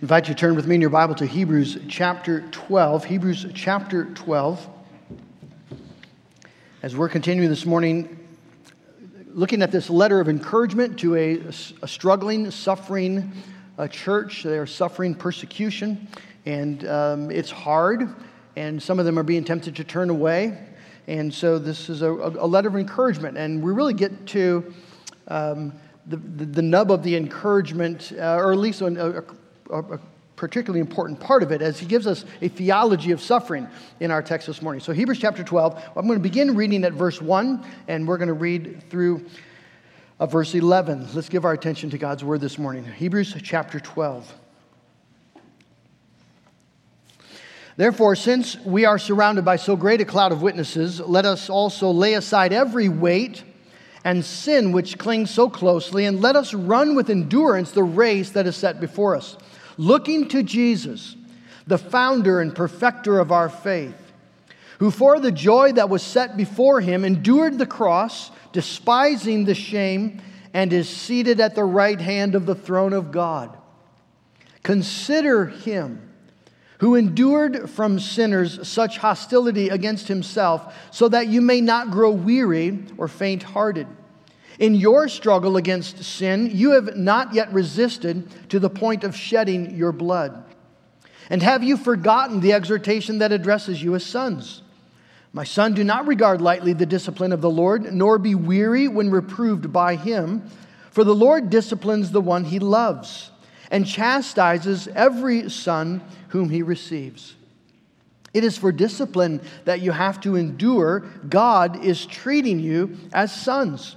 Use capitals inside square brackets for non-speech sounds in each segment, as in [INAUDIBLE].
Invite you to turn with me in your Bible to Hebrews chapter 12. Hebrews chapter 12. As we're continuing this morning, looking at this letter of encouragement to a, a struggling, suffering uh, church. They are suffering persecution, and um, it's hard, and some of them are being tempted to turn away. And so, this is a, a letter of encouragement, and we really get to um, the, the, the, nub of the encouragement, uh, or at least a, a, a particularly important part of it as he gives us a theology of suffering in our text this morning. So, Hebrews chapter 12, I'm going to begin reading at verse 1, and we're going to read through uh, verse 11. Let's give our attention to God's word this morning. Hebrews chapter 12. Therefore, since we are surrounded by so great a cloud of witnesses, let us also lay aside every weight and sin which clings so closely, and let us run with endurance the race that is set before us looking to Jesus, the founder and perfecter of our faith, who for the joy that was set before him endured the cross, despising the shame, and is seated at the right hand of the throne of God. Consider him who endured from sinners such hostility against himself, so that you may not grow weary or faint hearted. In your struggle against sin, you have not yet resisted to the point of shedding your blood. And have you forgotten the exhortation that addresses you as sons? My son, do not regard lightly the discipline of the Lord, nor be weary when reproved by him. For the Lord disciplines the one he loves, and chastises every son whom he receives. It is for discipline that you have to endure. God is treating you as sons.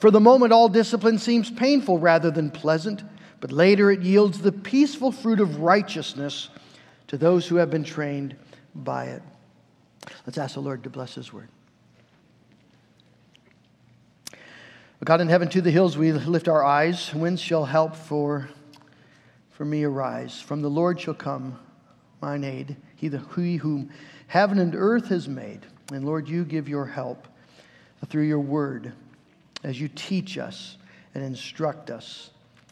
For the moment, all discipline seems painful rather than pleasant, but later it yields the peaceful fruit of righteousness to those who have been trained by it. Let's ask the Lord to bless His word. God in heaven, to the hills we lift our eyes. Whence shall help for, for me arise? From the Lord shall come mine aid, he, the, he whom heaven and earth has made. And Lord, you give your help through your word as you teach us and instruct us.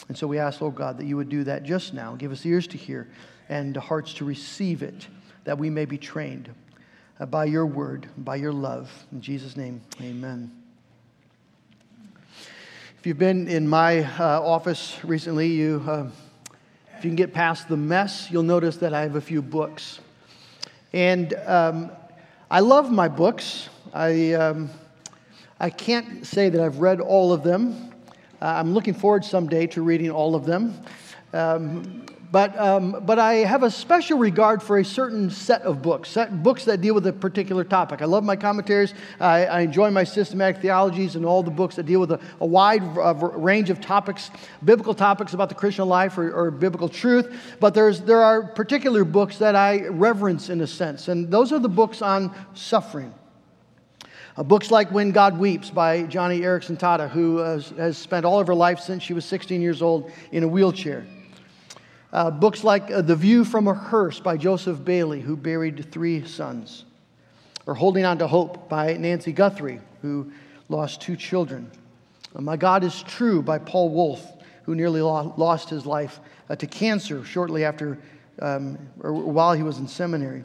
And so we ask, Lord God, that you would do that just now. Give us ears to hear and hearts to receive it, that we may be trained uh, by your word, by your love. In Jesus' name, amen. If you've been in my uh, office recently, you, uh, if you can get past the mess, you'll notice that I have a few books. And um, I love my books. I. Um, I can't say that I've read all of them. Uh, I'm looking forward someday to reading all of them. Um, but, um, but I have a special regard for a certain set of books, set, books that deal with a particular topic. I love my commentaries. I, I enjoy my systematic theologies and all the books that deal with a, a wide uh, range of topics, biblical topics about the Christian life or, or biblical truth. But there's, there are particular books that I reverence in a sense, and those are the books on suffering. Uh, books like When God Weeps by Joni Eareckson Tada, who has spent all of her life since she was 16 years old in a wheelchair. Uh, books like uh, The View from a Hearse by Joseph Bayly, who buried three sons. Or Holding On to Hope by Nancy Guthrie, who lost two children. Uh, My God is True by Paul Wolfe, who nearly lo- lost his life uh, to cancer shortly after, um, or while he was in seminary.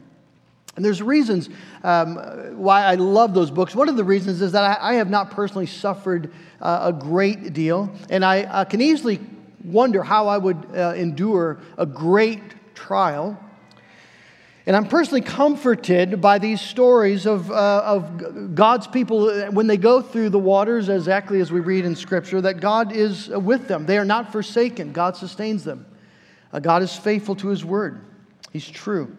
And there's reasons um, why I love those books. One of the reasons is that I, I have not personally suffered uh, a great deal, and I uh, can easily wonder how I would uh, endure a great trial. And I'm personally comforted by these stories of, uh, of God's people uh, when they go through the waters, exactly as we read in Scripture, that God is with them. They are not forsaken, God sustains them. Uh, God is faithful to His word, He's true.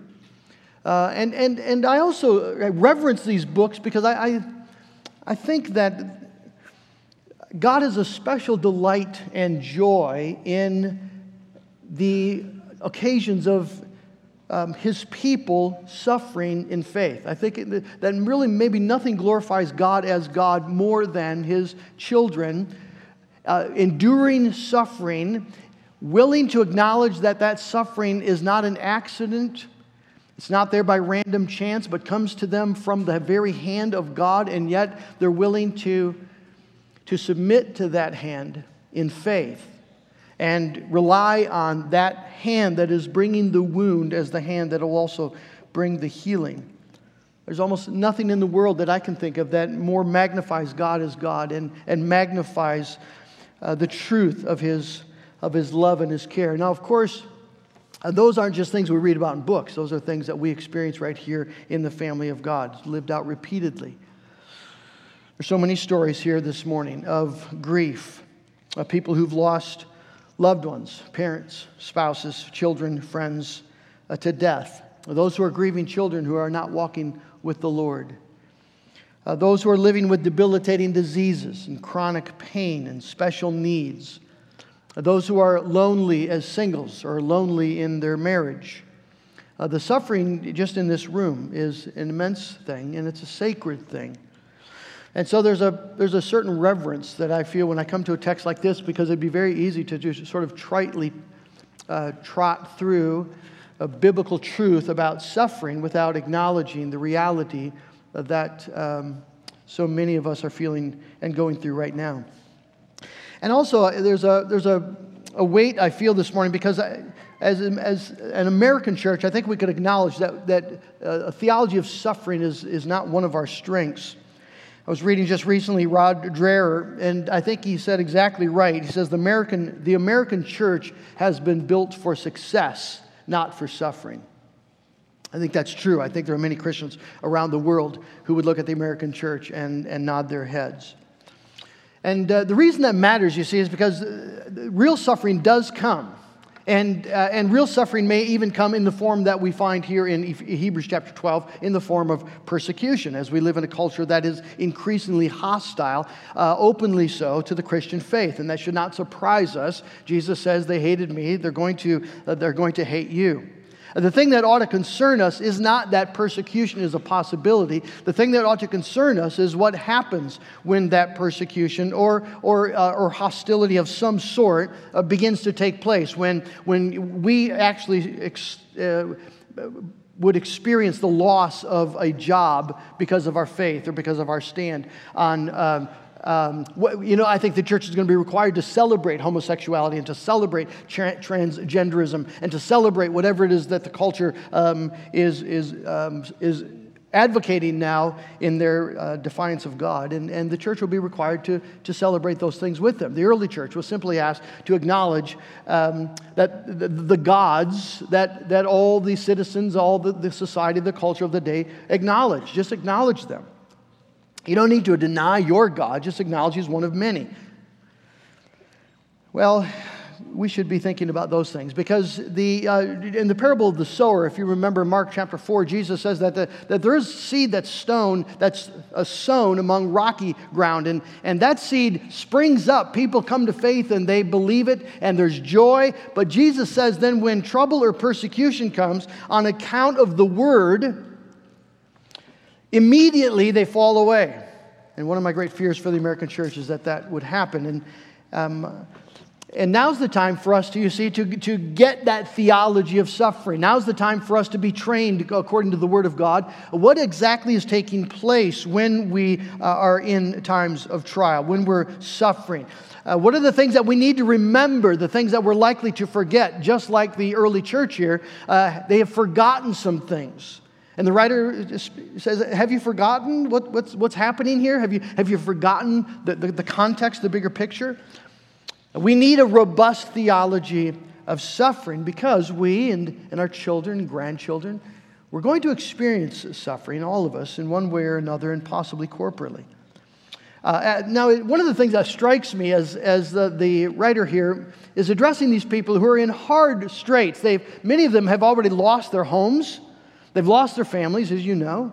Uh, and, and, and I also reverence these books because I, I, I think that God has a special delight and joy in the occasions of um, his people suffering in faith. I think that really maybe nothing glorifies God as God more than his children uh, enduring suffering, willing to acknowledge that that suffering is not an accident. It's not there by random chance, but comes to them from the very hand of God, and yet they're willing to, to submit to that hand in faith and rely on that hand that is bringing the wound as the hand that will also bring the healing. There's almost nothing in the world that I can think of that more magnifies God as God and, and magnifies uh, the truth of his, of his love and his care. Now, of course, uh, those aren't just things we read about in books, those are things that we experience right here in the family of God, lived out repeatedly. There's so many stories here this morning of grief, of people who've lost loved ones, parents, spouses, children, friends uh, to death. Those who are grieving children who are not walking with the Lord. Uh, those who are living with debilitating diseases and chronic pain and special needs. Those who are lonely as singles or lonely in their marriage. Uh, the suffering just in this room is an immense thing and it's a sacred thing. And so there's a, there's a certain reverence that I feel when I come to a text like this because it'd be very easy to just sort of tritely uh, trot through a biblical truth about suffering without acknowledging the reality that um, so many of us are feeling and going through right now. And also, uh, there's a, there's a, a weight I feel this morning because I, as, as an American church, I think we could acknowledge that, that uh, a theology of suffering is, is not one of our strengths. I was reading just recently Rod Dreher, and I think he said exactly right. He says the American, the American church has been built for success, not for suffering. I think that's true. I think there are many Christians around the world who would look at the American church and, and nod their heads. And uh, the reason that matters, you see, is because uh, real suffering does come. And, uh, and real suffering may even come in the form that we find here in Hebrews chapter 12, in the form of persecution, as we live in a culture that is increasingly hostile, uh, openly so, to the Christian faith. And that should not surprise us. Jesus says, They hated me, they're going to, uh, they're going to hate you. The thing that ought to concern us is not that persecution is a possibility. The thing that ought to concern us is what happens when that persecution or, or, uh, or hostility of some sort uh, begins to take place, when, when we actually ex- uh, would experience the loss of a job because of our faith or because of our stand on um, um, you know, I think the church is going to be required to celebrate homosexuality and to celebrate tra- transgenderism and to celebrate whatever it is that the culture um, is, is, um, is advocating now in their uh, defiance of God. And, and the church will be required to, to celebrate those things with them. The early church was simply asked to acknowledge um, that the, the, gods that, that all the citizens, all the, the society, the culture of the day acknowledge. Just acknowledge them. You don't need to deny your God, just acknowledge He's one of many. Well, we should be thinking about those things because the, uh, in the parable of the sower, if you remember Mark chapter 4, Jesus says that, the, that there is seed that's sown, that's uh, sown among rocky ground, and, and that seed springs up. People come to faith and they believe it, and there's joy. But Jesus says then when trouble or persecution comes on account of the word, immediately they fall away. And one of my great fears for the American church is that that would happen. And, um, and now's the time for us to, you see, to, to get that theology of suffering. Now's the time for us to be trained according to the Word of God. What exactly is taking place when we uh, are in times of trial, when we're suffering? Uh, what are the things that we need to remember, the things that we're likely to forget? Just like the early church here, uh, they have forgotten some things. And the writer says, Have you forgotten what, what's, what's happening here? Have you, have you forgotten the, the, the context, the bigger picture? We need a robust theology of suffering because we and, and our children grandchildren, we're going to experience suffering, all of us, in one way or another, and possibly corporately. Uh, now, one of the things that strikes me as, as the, the writer here is addressing these people who are in hard straits. They've, many of them have already lost their homes. They've lost their families, as you know.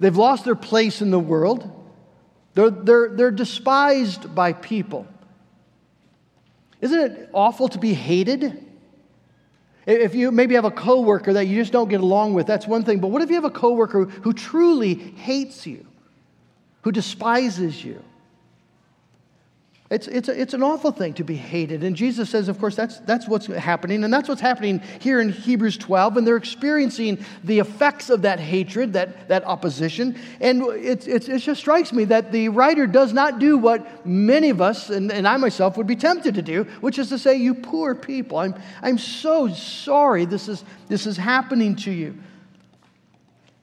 They've lost their place in the world. They're, they're, they're despised by people. Isn't it awful to be hated? If you maybe have a coworker that you just don't get along with, that's one thing. But what if you have a coworker who truly hates you, who despises you? It's, it's, a, it's an awful thing to be hated. And Jesus says, of course, that's, that's what's happening. And that's what's happening here in Hebrews 12. And they're experiencing the effects of that hatred, that, that opposition. And it, it, it just strikes me that the writer does not do what many of us, and, and I myself, would be tempted to do, which is to say, You poor people, I'm, I'm so sorry this is, this is happening to you.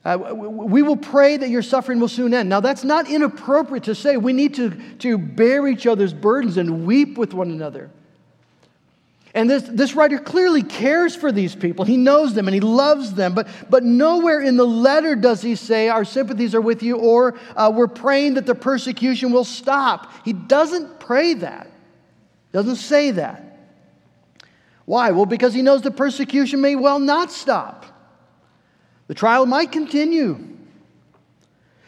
Uh, we will pray that your suffering will soon end. Now, that's not inappropriate to say. We need to, to bear each other's burdens and weep with one another. And this, this writer clearly cares for these people. He knows them and he loves them. But, but nowhere in the letter does he say, Our sympathies are with you, or uh, we're praying that the persecution will stop. He doesn't pray that, doesn't say that. Why? Well, because he knows the persecution may well not stop. The trial might continue.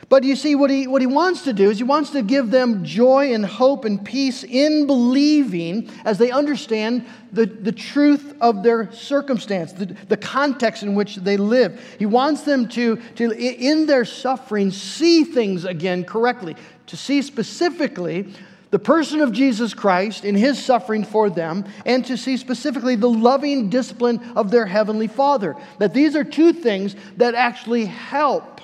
But you see, what he, what he wants to do is he wants to give them joy and hope and peace in believing as they understand the, the truth of their circumstance, the, the context in which they live. He wants them to, to, in their suffering, see things again correctly, to see specifically the person of Jesus Christ in his suffering for them, and to see specifically the loving discipline of their heavenly Father. That these are two things that actually help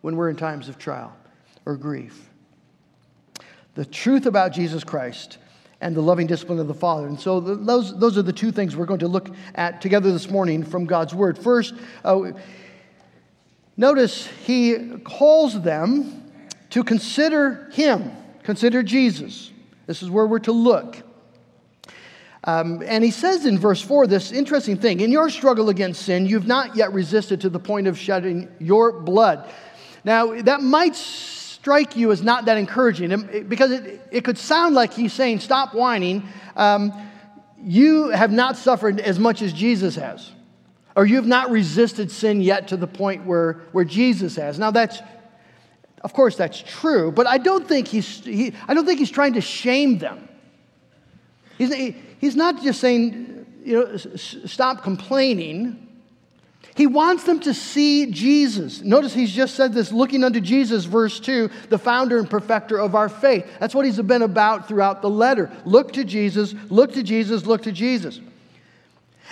when we're in times of trial or grief. The truth about Jesus Christ and the loving discipline of the Father. And so those, those are the two things we're going to look at together this morning from God's Word. First, uh, notice he calls them to consider Him Consider Jesus. This is where we're to look. Um, and he says in verse 4 this interesting thing In your struggle against sin, you've not yet resisted to the point of shedding your blood. Now, that might strike you as not that encouraging because it, it could sound like he's saying, Stop whining. Um, you have not suffered as much as Jesus has, or you have not resisted sin yet to the point where, where Jesus has. Now, that's of course, that's true, but I don't think he's, he, I don't think he's trying to shame them. He's, he, he's not just saying, you know, stop complaining. He wants them to see Jesus. Notice he's just said this looking unto Jesus, verse 2, the founder and perfecter of our faith. That's what he's been about throughout the letter. Look to Jesus, look to Jesus, look to Jesus.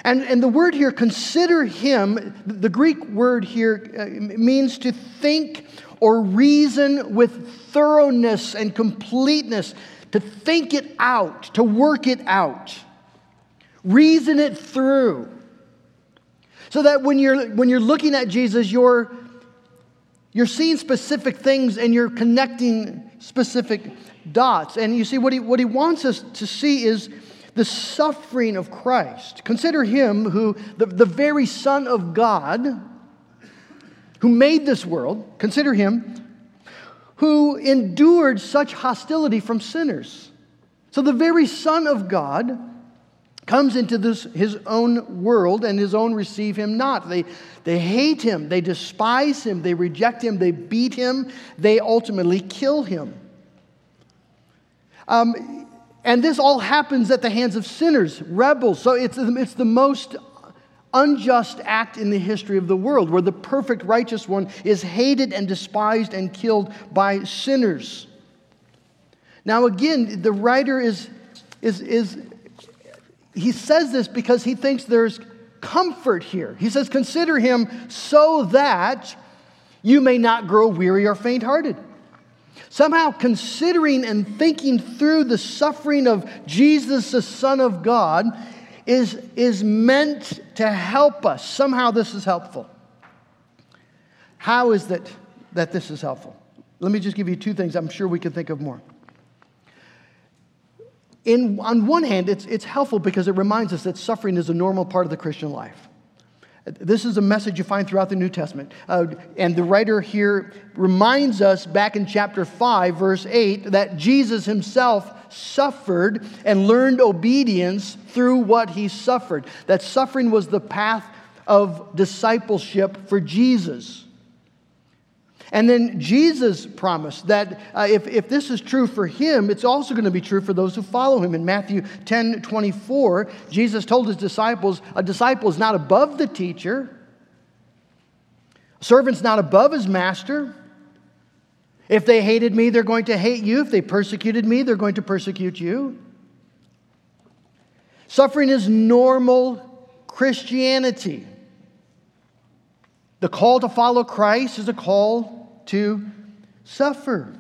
And, and the word here, consider him, the Greek word here uh, means to think or reason with thoroughness and completeness, to think it out, to work it out, reason it through. So that when you're, when you're looking at Jesus, you're, you're seeing specific things and you're connecting specific dots. And you see, what he, what he wants us to see is the suffering of Christ. Consider him who, the, the very Son of God, who made this world, consider him, who endured such hostility from sinners. So the very Son of God comes into this, his own world, and his own receive him not. They, they hate him, they despise him, they reject him, they beat him, they ultimately kill him. Um, and this all happens at the hands of sinners, rebels. So it's, it's the most unjust act in the history of the world, where the perfect righteous one is hated and despised and killed by sinners. Now, again, the writer is, is, is he says this because he thinks there's comfort here. He says, Consider him so that you may not grow weary or faint hearted. Somehow, considering and thinking through the suffering of Jesus, the Son of God, is, is meant to help us. Somehow this is helpful. How is that that this is helpful? Let me just give you two things. I'm sure we can think of more. In, on one hand, it's, it's helpful because it reminds us that suffering is a normal part of the Christian life. This is a message you find throughout the New Testament. Uh, and the writer here reminds us back in chapter 5, verse 8, that Jesus himself suffered and learned obedience through what he suffered. That suffering was the path of discipleship for Jesus. And then Jesus promised that uh, if, if this is true for him, it's also going to be true for those who follow him. In Matthew 10 24, Jesus told his disciples, A disciple is not above the teacher, a servant's not above his master. If they hated me, they're going to hate you. If they persecuted me, they're going to persecute you. Suffering is normal Christianity. The call to follow Christ is a call to suffer.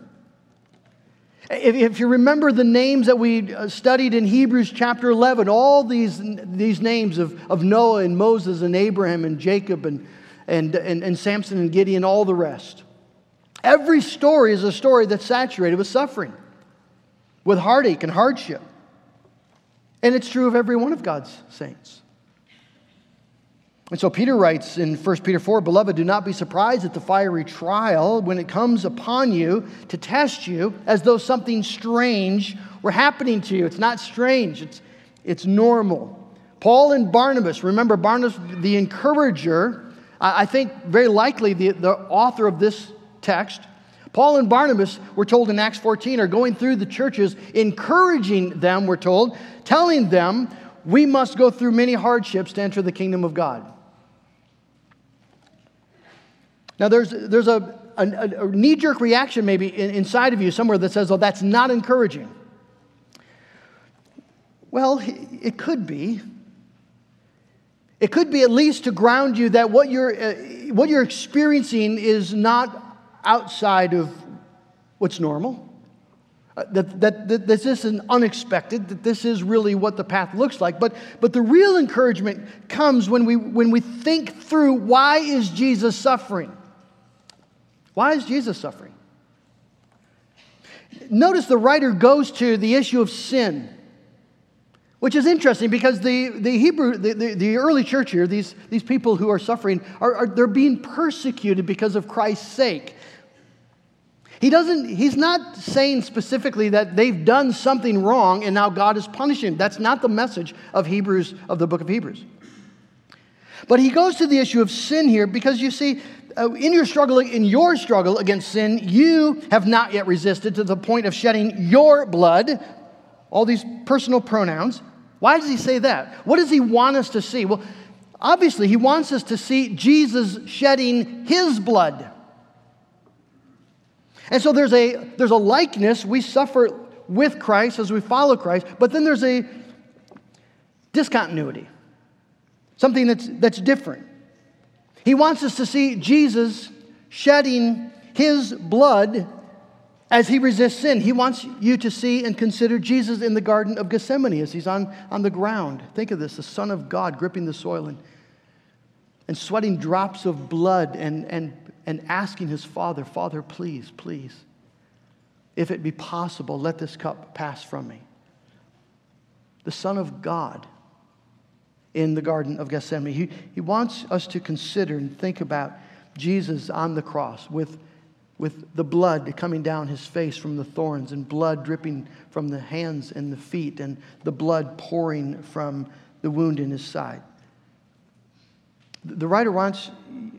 If, you remember the names that we uh, studied in Hebrews chapter 11, all these, these names of, of Noah and Moses and Abraham and Jacob and, and, and, and Samson and Gideon, all the rest. Every story is a story that's saturated with suffering, with heartache and hardship. And it's true of every one of God's saints. And so Peter writes in 1 Peter 4 Beloved, do not be surprised at the fiery trial when it comes upon you to test you as though something strange were happening to you. It's not strange, it's, it's normal. Paul and Barnabas, remember Barnabas, the encourager, I think very likely the, the author of this text, Paul and Barnabas, we're told in Acts 14, are going through the churches, encouraging them, we're told, telling them, we must go through many hardships to enter the kingdom of God. Now, there's, there's a, a, a knee jerk reaction maybe in, inside of you somewhere that says, oh, that's not encouraging. Well, it could be. It could be at least to ground you that what you're, uh, what you're experiencing is not outside of what's normal. Uh, that, that, that this isn't unexpected, that this is really what the path looks like. But, but the real encouragement comes when we, when we think through why is Jesus suffering? Why is Jesus suffering? Notice the writer goes to the issue of sin, which is interesting because the, the Hebrew, the, the, the early church here, these, these people who are suffering, are, are, they're being persecuted because of Christ's sake. He doesn't, he's not saying specifically that they've done something wrong and now God is punishing them. That's not the message of Hebrews, of the book of Hebrews. But he goes to the issue of sin here because you see, uh, in your struggle, in your struggle against sin, you have not yet resisted to the point of shedding your blood. All these personal pronouns. Why does he say that? What does he want us to see? Well, obviously, he wants us to see Jesus shedding his blood. And so there's a, there's a likeness. We suffer with Christ as we follow Christ, but then there's a discontinuity, something that's, that's different. He wants us to see Jesus shedding his blood as he resists sin. He wants you to see and consider Jesus in the Garden of Gethsemane as he's on, on the ground. Think of this the Son of God gripping the soil and, and sweating drops of blood and, and and asking his father, Father, please, please, if it be possible, let this cup pass from me. The Son of God in the Garden of Gethsemane. He, he wants us to consider and think about Jesus on the cross with, with the blood coming down his face from the thorns and blood dripping from the hands and the feet and the blood pouring from the wound in his side. The writer wants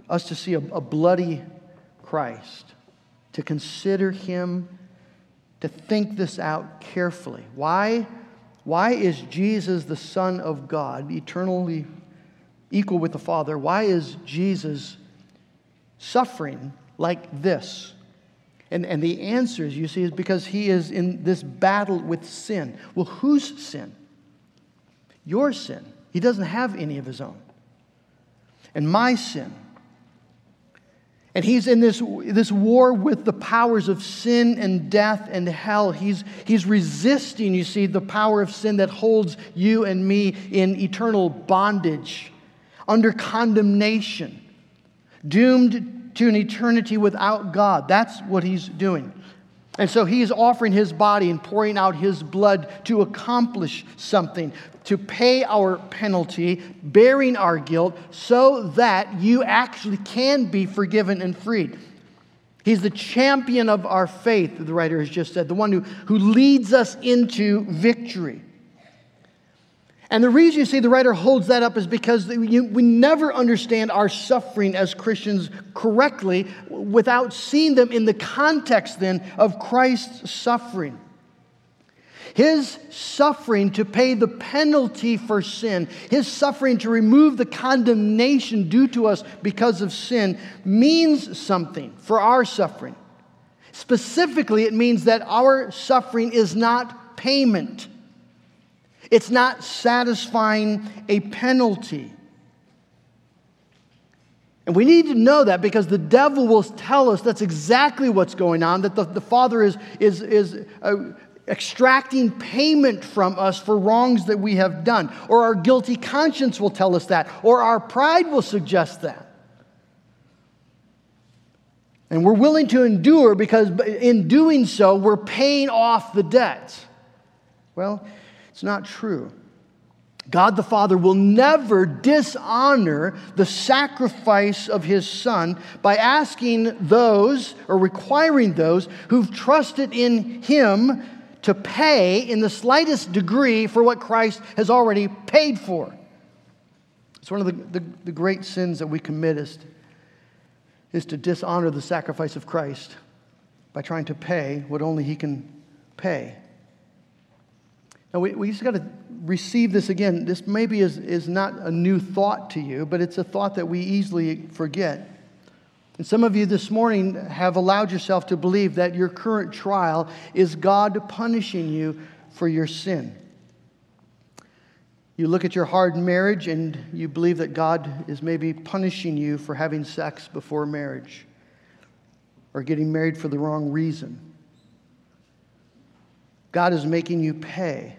us to see a, a bloody Christ, to consider him, to think this out carefully. Why? Why is Jesus the Son of God, eternally equal with the Father? Why is Jesus suffering like this? And, and the answer, as you see, is because he is in this battle with sin. Well, whose sin? Your sin. He doesn't have any of his own and my sin. And he's in this, this war with the powers of sin and death and hell. He's, he's resisting, you see, the power of sin that holds you and me in eternal bondage, under condemnation, doomed to an eternity without God. That's what he's doing. And so he is offering his body and pouring out his blood to accomplish something, to pay our penalty, bearing our guilt, so that you actually can be forgiven and freed. He's the champion of our faith, the writer has just said, the one who, who leads us into victory. And the reason you see the writer holds that up is because we never understand our suffering as Christians correctly without seeing them in the context then of Christ's suffering. His suffering to pay the penalty for sin, his suffering to remove the condemnation due to us because of sin, means something for our suffering. Specifically, it means that our suffering is not payment, it's not satisfying a penalty. And we need to know that because the devil will tell us that's exactly what's going on, that the, the Father is, is, is uh, extracting payment from us for wrongs that we have done. Or our guilty conscience will tell us that. Or our pride will suggest that. And we're willing to endure because in doing so, we're paying off the debt. Well, it's not true. God the Father will never dishonor the sacrifice of his Son by asking those or requiring those who've trusted in him to pay in the slightest degree for what Christ has already paid for. It's one of the, the, the great sins that we commit is, is to dishonor the sacrifice of Christ by trying to pay what only He can pay. Now, we, we just got to receive this again. This maybe is, is not a new thought to you, but it's a thought that we easily forget. And some of you this morning have allowed yourself to believe that your current trial is God punishing you for your sin. You look at your hard marriage and you believe that God is maybe punishing you for having sex before marriage or getting married for the wrong reason. God is making you pay.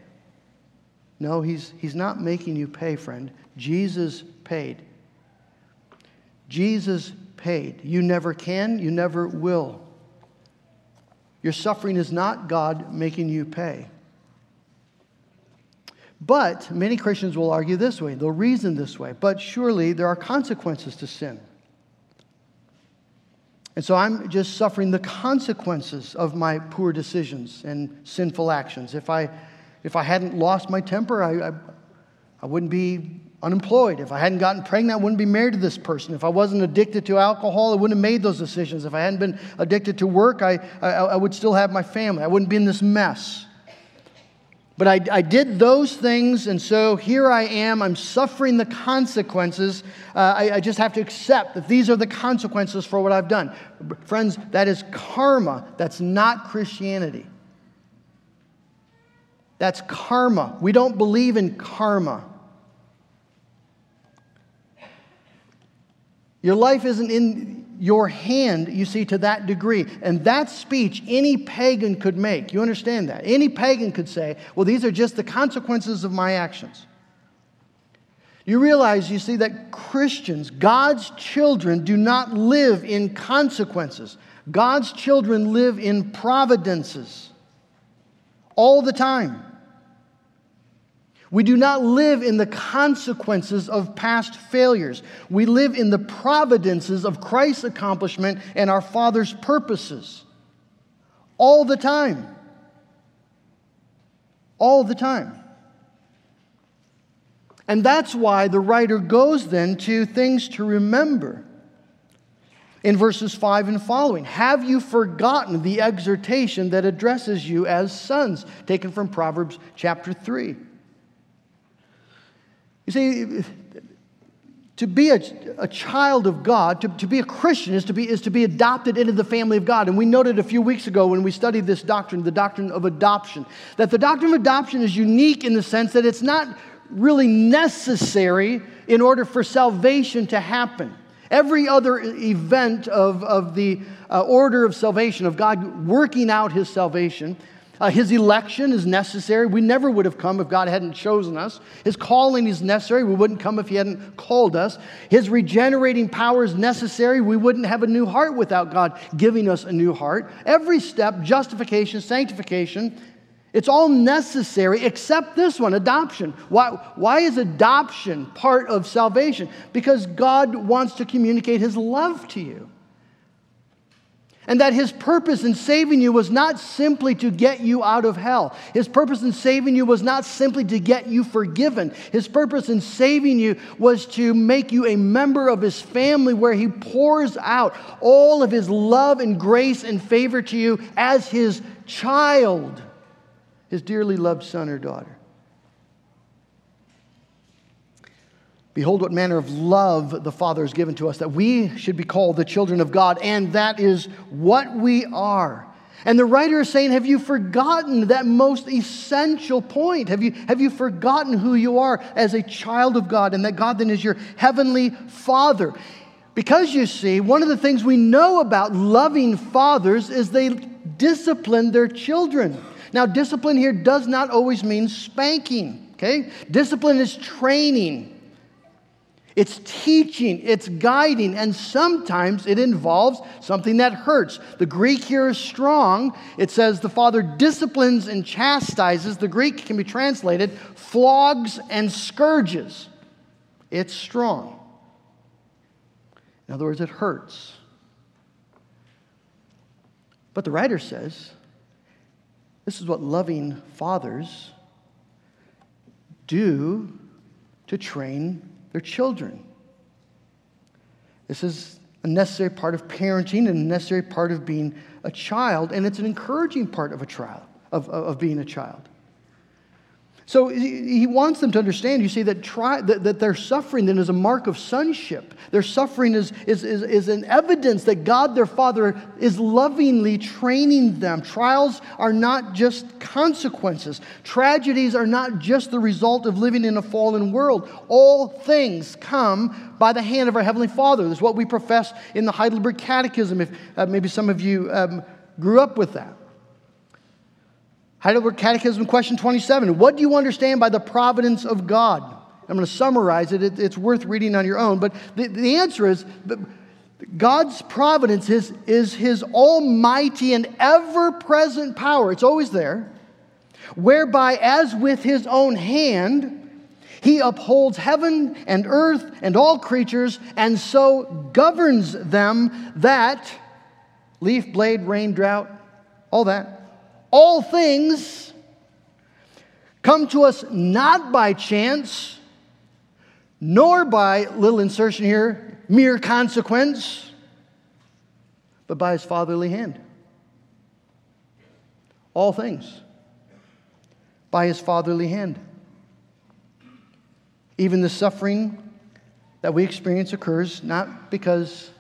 No, he's, he's not making you pay, friend. Jesus paid. Jesus paid. You never can, you never will. Your suffering is not God making you pay. But many Christians will argue this way, they'll reason this way, but surely there are consequences to sin. And so I'm just suffering the consequences of my poor decisions and sinful actions. If I, if I hadn't lost my temper, I, I, I wouldn't be unemployed. If I hadn't gotten pregnant, I wouldn't be married to this person. If I wasn't addicted to alcohol, I wouldn't have made those decisions. If I hadn't been addicted to work, I, I, I would still have my family. I wouldn't be in this mess. But I, I did those things, and so here I am. I'm suffering the consequences. Uh, I, I just have to accept that these are the consequences for what I've done. Friends, that is karma. That's not Christianity. That's karma. We don't believe in karma. Your life isn't in your hand, you see, to that degree. And that speech any pagan could make. You understand that? Any pagan could say, well, these are just the consequences of my actions. You realize, you see, that Christians, God's children, do not live in consequences. God's children live in providences all the time. We do not live in the consequences of past failures. We live in the providences of Christ's accomplishment and our Father's purposes. All the time. All the time. And that's why the writer goes then to things to remember in verses 5 and following. Have you forgotten the exhortation that addresses you as sons? Taken from Proverbs chapter 3. You see, to be a, a child of God, to, to be a Christian, is to be, is to be adopted into the family of God. And we noted a few weeks ago when we studied this doctrine, the doctrine of adoption, that the doctrine of adoption is unique in the sense that it's not really necessary in order for salvation to happen. Every other event of, of the uh, order of salvation, of God working out his salvation, uh, his election is necessary. We never would have come if God hadn't chosen us. His calling is necessary. We wouldn't come if He hadn't called us. His regenerating power is necessary. We wouldn't have a new heart without God giving us a new heart. Every step, justification, sanctification, it's all necessary except this one adoption. Why, why is adoption part of salvation? Because God wants to communicate His love to you. And that his purpose in saving you was not simply to get you out of hell. His purpose in saving you was not simply to get you forgiven. His purpose in saving you was to make you a member of his family where he pours out all of his love and grace and favor to you as his child, his dearly loved son or daughter. Behold, what manner of love the Father has given to us, that we should be called the children of God, and that is what we are. And the writer is saying, Have you forgotten that most essential point? Have you, have you forgotten who you are as a child of God, and that God then is your heavenly Father? Because you see, one of the things we know about loving fathers is they discipline their children. Now, discipline here does not always mean spanking, okay? Discipline is training. It's teaching, it's guiding, and sometimes it involves something that hurts. The Greek here is strong. It says the Father disciplines and chastises. The Greek can be translated flogs and scourges. It's strong. In other words, it hurts. But the writer says this is what loving fathers do to train their children. This is a necessary part of parenting and a necessary part of being a child, and it's an encouraging part of a child, of, of being a child. So he wants them to understand, you see, that, that, that, their suffering then is a mark of sonship. Their suffering is, is, is, is an evidence that God, their Father, is lovingly training them. Trials are not just consequences, tragedies are not just the result of living in a fallen world. All things come by the hand of our Heavenly Father. This is what we profess in the Heidelberg Catechism, if uh, maybe some of you um, grew up with that. Heidelberg Catechism, question 27. What do you understand by the providence of God? I'm going to summarize it. It's worth reading on your own. But the, the answer is God's providence is, is his almighty and ever present power. It's always there. Whereby, as with his own hand, he upholds heaven and earth and all creatures, and so governs them that leaf, blade, rain, drought, all that all things come to us not by chance, nor by, little insertion here, mere consequence, but by his fatherly hand. All things by his fatherly hand. Even the suffering that we experience occurs not because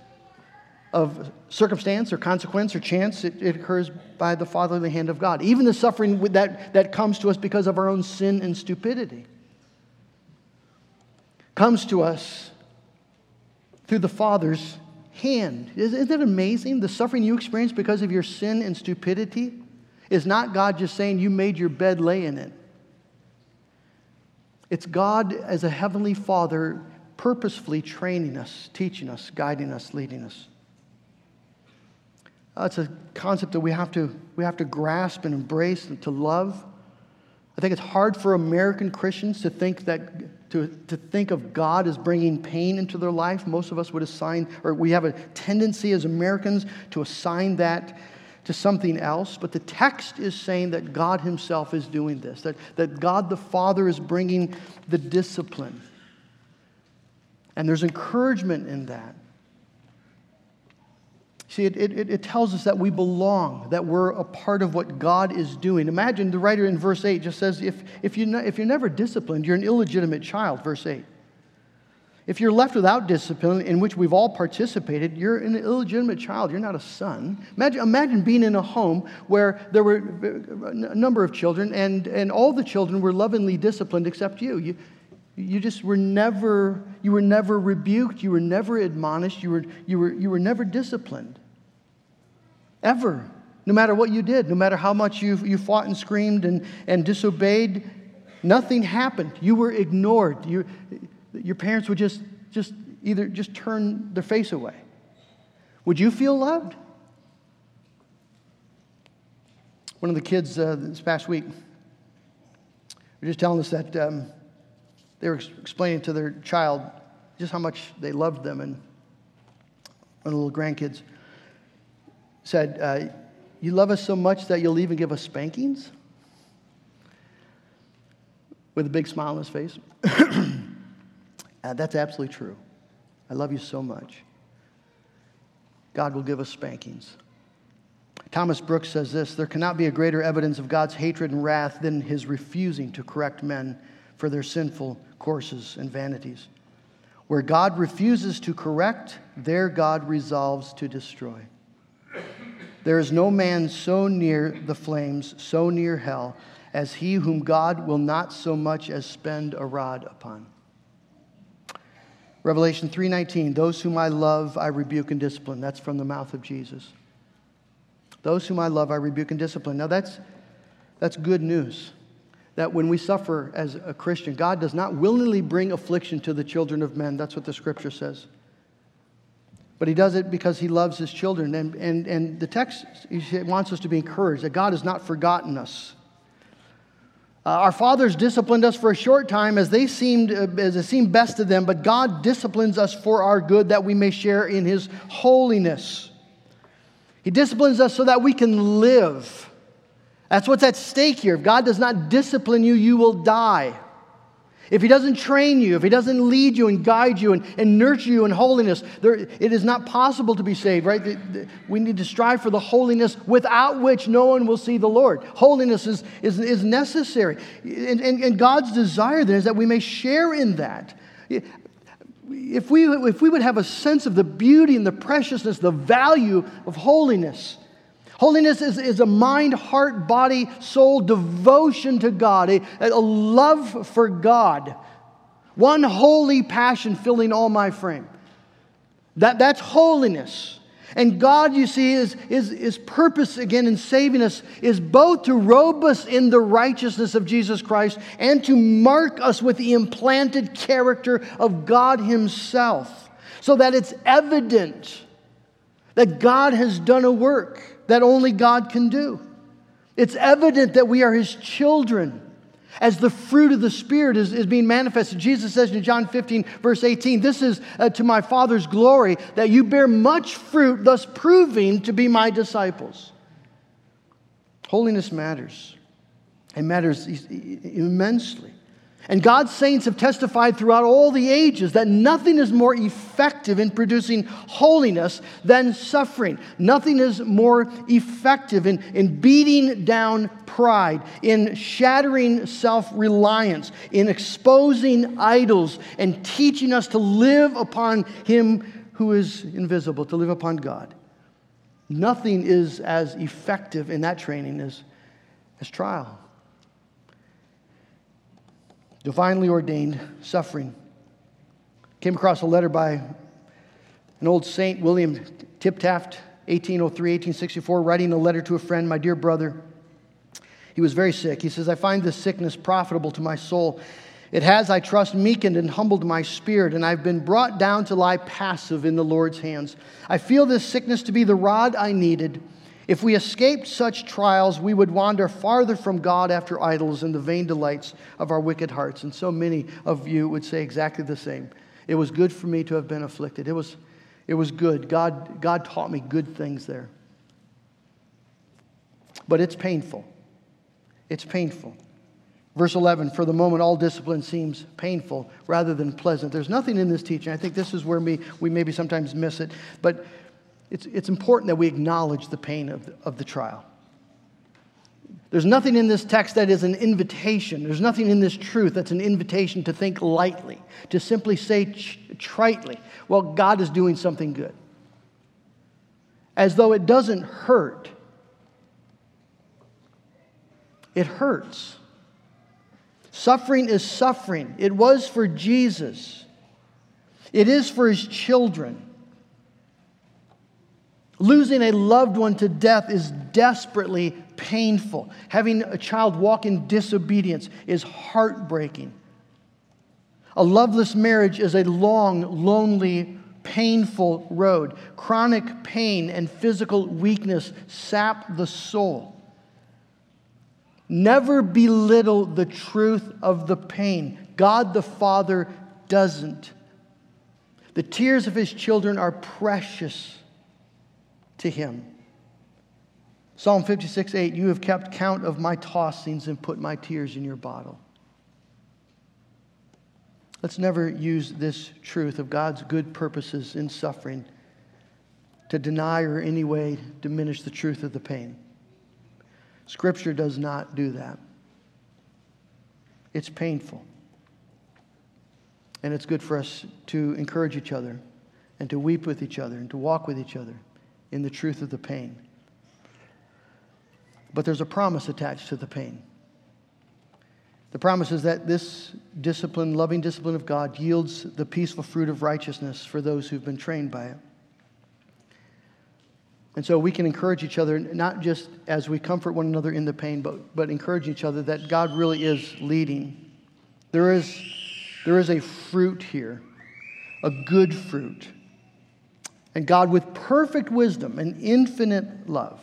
of circumstance or consequence or chance, it, it, occurs by the fatherly hand of God. Even the suffering that, that comes to us because of our own sin and stupidity comes to us through the Father's hand. Isn't it amazing? The suffering you experience because of your sin and stupidity is not God just saying you made your bed, lay in it. It's God as a heavenly Father purposefully training us, teaching us, guiding us, leading us. Uh, it's a concept that we have, to, we have to grasp and embrace and to love. I think it's hard for American Christians to think that to, to think of God as bringing pain into their life. Most of us would assign, or we have a tendency as Americans to assign that to something else. But the text is saying that God Himself is doing this, that, that God the Father is bringing the discipline. And there's encouragement in that. See, it, it, it, tells us that we belong, that we're a part of what God is doing. Imagine the writer in verse 8 just says, if, if, you, if you're never disciplined, you're an illegitimate child, verse 8. If you're left without discipline, in which we've all participated, you're an illegitimate child. You're not a son. Imagine, imagine being in a home where there were a number of children, and, and all the children were lovingly disciplined except you. You, you just were never, you were never rebuked, you were never admonished, you were, you were, you were never disciplined. Ever. No matter what you did, no matter how much you, you fought and screamed and, and disobeyed, nothing happened. You were ignored. You, your parents would just, just either just turn their face away. Would you feel loved? One of the kids uh, this past week were just telling us that um, they were explaining to their child just how much they loved them and one of the little grandkids said, uh, You love us so much that you'll even give us spankings? With a big smile on his face. [CLEARS THROAT] uh, that's absolutely true. I love you so much. God will give us spankings. Thomas Brooks says this there cannot be a greater evidence of God's hatred and wrath than his refusing to correct men for their sinful courses and vanities. Where God refuses to correct, there God resolves to destroy. There is no man so near the flames, so near hell, as he whom God will not so much as spend a rod upon. Revelation 3:19 Those whom I love I rebuke and discipline. That's from the mouth of Jesus. Those whom I love I rebuke and discipline. Now that's that's good news. That when we suffer as a Christian, God does not willingly bring affliction to the children of men. That's what the scripture says. But he does it because he loves his children. And, and, and the text wants us to be encouraged that God has not forgotten us. Uh, our fathers disciplined us for a short time as they seemed uh, as it seemed best to them, but God disciplines us for our good that we may share in his holiness. He disciplines us so that we can live. That's what's at stake here. If God does not discipline you, you will die. If he doesn't train you, if he doesn't lead you and guide you and, and nurture you in holiness, there, it is not possible to be saved, right? The, the, we need to strive for the holiness without which no one will see the Lord. Holiness is, is, is necessary. And, and, and God's desire then is that we may share in that. If we, if we would have a sense of the beauty and the preciousness, the value of holiness, Holiness is, is a mind, heart, body, soul devotion to God, a, a love for God. One holy passion filling all my frame. That, that's holiness. And God, you see, is, is, is purpose again in saving us is both to robe us in the righteousness of Jesus Christ and to mark us with the implanted character of God Himself so that it's evident that God has done a work that only God can do. It's evident that we are His children as the fruit of the Spirit is, is being manifested. Jesus says in John 15, verse 18, This is uh, to my Father's glory that you bear much fruit, thus proving to be my disciples. Holiness matters. It matters immensely. And God's saints have testified throughout all the ages that nothing is more effective in producing holiness than suffering. Nothing is more effective in, in beating down pride, in shattering self reliance, in exposing idols, and teaching us to live upon Him who is invisible, to live upon God. Nothing is as effective in that training as, as trial divinely ordained suffering. Came across a letter by an old saint, William Tiptaft, 1803, 1864, writing a letter to a friend, my dear brother. He was very sick. He says, I find this sickness profitable to my soul. It has, I trust, meekened and humbled my spirit, and I've been brought down to lie passive in the Lord's hands. I feel this sickness to be the rod I needed if we escaped such trials, we would wander farther from God after idols and the vain delights of our wicked hearts. And so many of you would say exactly the same. It was good for me to have been afflicted. It was, it was good. God, God taught me good things there. But it's painful. It's painful. Verse 11, for the moment, all discipline seems painful rather than pleasant. There's nothing in this teaching. I think this is where we, we maybe sometimes miss it. But it's, it's important that we acknowledge the pain of the, of the trial. There's nothing in this text that is an invitation. There's nothing in this truth that's an invitation to think lightly, to simply say ch- tritely, well, God is doing something good. As though it doesn't hurt. It hurts. Suffering is suffering. It was for Jesus, it is for his children. Losing a loved one to death is desperately painful. Having a child walk in disobedience is heartbreaking. A loveless marriage is a long, lonely, painful road. Chronic pain and physical weakness sap the soul. Never belittle the truth of the pain. God the Father doesn't. The tears of his children are precious to him. Psalm 56 8, you have kept count of my tossings and put my tears in your bottle. Let's never use this truth of God's good purposes in suffering to deny or in any way diminish the truth of the pain. Scripture does not do that. It's painful. And it's good for us to encourage each other and to weep with each other and to walk with each other in the truth of the pain. But there's a promise attached to the pain. The promise is that this discipline, loving discipline of God, yields the peaceful fruit of righteousness for those who've been trained by it. And so we can encourage each other, not just as we comfort one another in the pain, but, but encourage each other that God really is leading. There is, there is a fruit here, a good fruit. And God, with perfect wisdom and infinite love,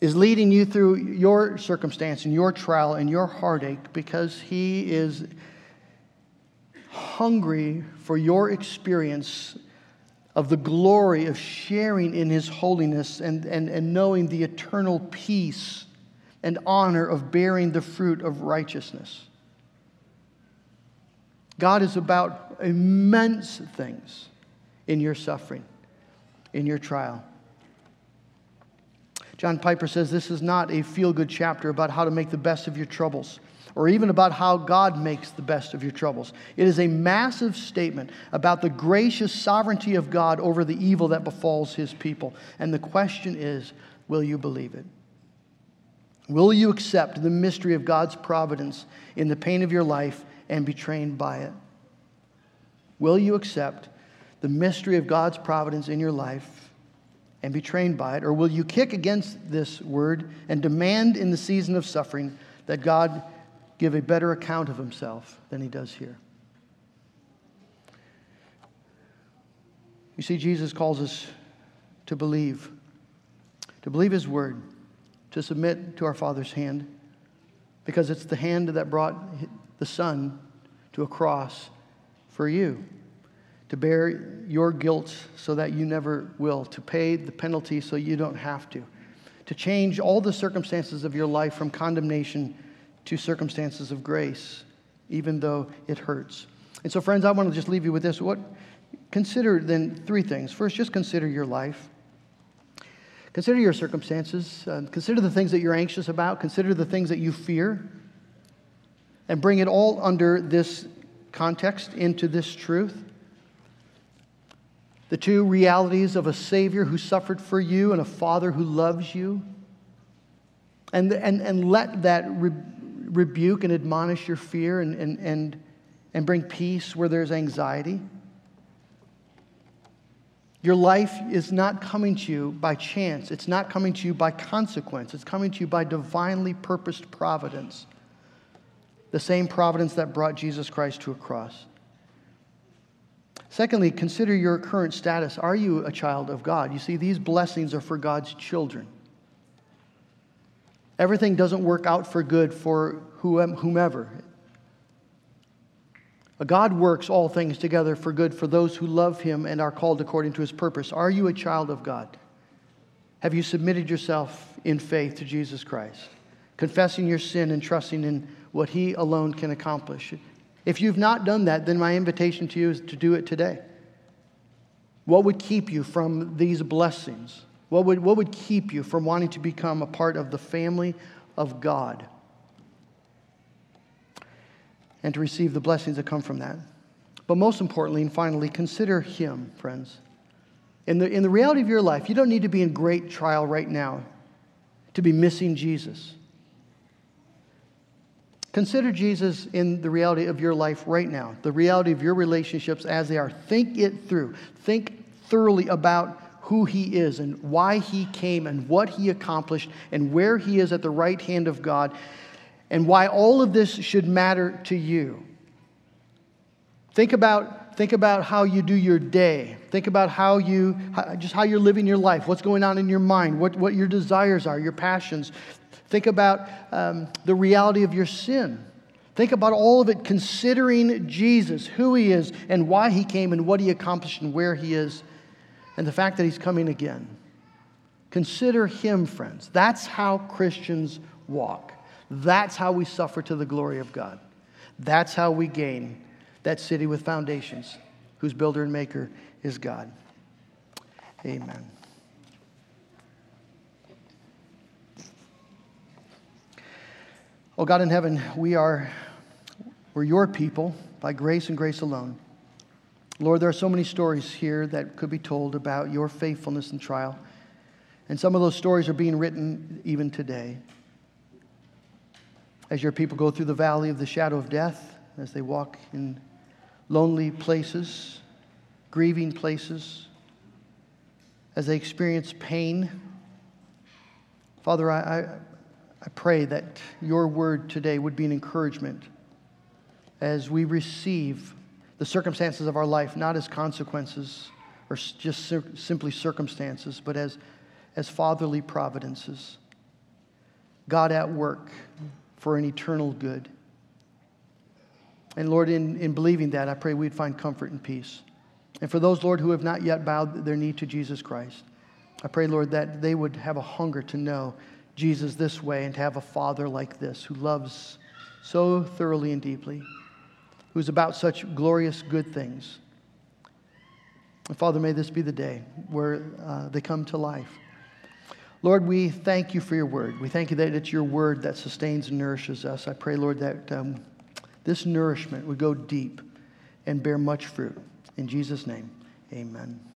is leading you through your circumstance and your trial and your heartache because He is hungry for your experience of the glory of sharing in his holiness and, and, and knowing the eternal peace and honor of bearing the fruit of righteousness. God is about immense things in your suffering, in your trial. John Piper says this is not a feel good chapter about how to make the best of your troubles or even about how God makes the best of your troubles. It is a massive statement about the gracious sovereignty of God over the evil that befalls his people. And the question is will you believe it? Will you accept the mystery of God's providence in the pain of your life and be trained by it? Will you accept the mystery of God's providence in your life and be trained by it? Or will you kick against this word and demand in the season of suffering that God give a better account of himself than he does here. You see, Jesus calls us to believe, to believe his word, to submit to our Father's hand, because it's the hand that brought the Son to a cross for you, to bear your guilt so that you never will, to pay the penalty so you don't have to, to change all the circumstances of your life from condemnation to circumstances of grace, even though it hurts. And so, friends, I want to just leave you with this. What consider then three things. First, just consider your life. Consider your circumstances. Uh, consider the things that you're anxious about. Consider the things that you fear. And bring it all under this context, into this truth. The two realities of a Savior who suffered for you and a Father who loves you. And, and, and let that re- rebuke and admonish your fear and, and, and, and bring peace where there's anxiety. Your life is not coming to you by chance. It's not coming to you by consequence. It's coming to you by divinely purposed providence. The same providence that brought Jesus Christ to a cross. Secondly, consider your current status. Are you a child of God? You see, these blessings are for God's children. Everything doesn't work out for good for whomever. God works all things together for good for those who love him and are called according to his purpose. Are you a child of God? Have you submitted yourself in faith to Jesus Christ, confessing your sin and trusting in what he alone can accomplish? If you've not done that, then my invitation to you is to do it today. What would keep you from these blessings? What would, what would keep you from wanting to become a part of the family of God and to receive the blessings that come from that? But most importantly and finally, consider Him, friends. In the, in the reality of your life, you don't need to be in great trial right now to be missing Jesus. Consider Jesus in the reality of your life right now, the reality of your relationships as they are. Think it through. Think thoroughly about who he is and why he came and what he accomplished and where he is at the right hand of God and why all of this should matter to you. Think about, think about how you do your day. Think about how you, just how you're living your life, what's going on in your mind, what, what your desires are, your passions. Think about um, the reality of your sin. Think about all of it considering Jesus, who he is, and why he came, and what he accomplished, and where he is and the fact that he's coming again. Consider him, friends. That's how Christians walk. That's how we suffer to the glory of God. That's how we gain that city with foundations, whose builder and maker is God. Amen. Oh God in heaven, we are we're your people by grace and grace alone. Lord, there are so many stories here that could be told about your faithfulness in trial. And some of those stories are being written even today. As your people go through the valley of the shadow of death, as they walk in lonely places, grieving places, as they experience pain. Father, I, I, I pray that your word today would be an encouragement as we receive the circumstances of our life, not as consequences or just simply circumstances, but as, as fatherly providences. God at work for an eternal good. And Lord, in, in believing that, I pray we'd find comfort and peace. And for those, Lord, who have not yet bowed their knee to Jesus Christ, I pray, Lord, that they would have a hunger to know Jesus this way and to have a father like this who loves so thoroughly and deeply, who's about such glorious good things. And Father, may this be the day where uh, they come to life. Lord, we thank you for your word. We thank you that it's your word that sustains and nourishes us. I pray, Lord, that um, this nourishment would go deep and bear much fruit. In Jesus' name, amen.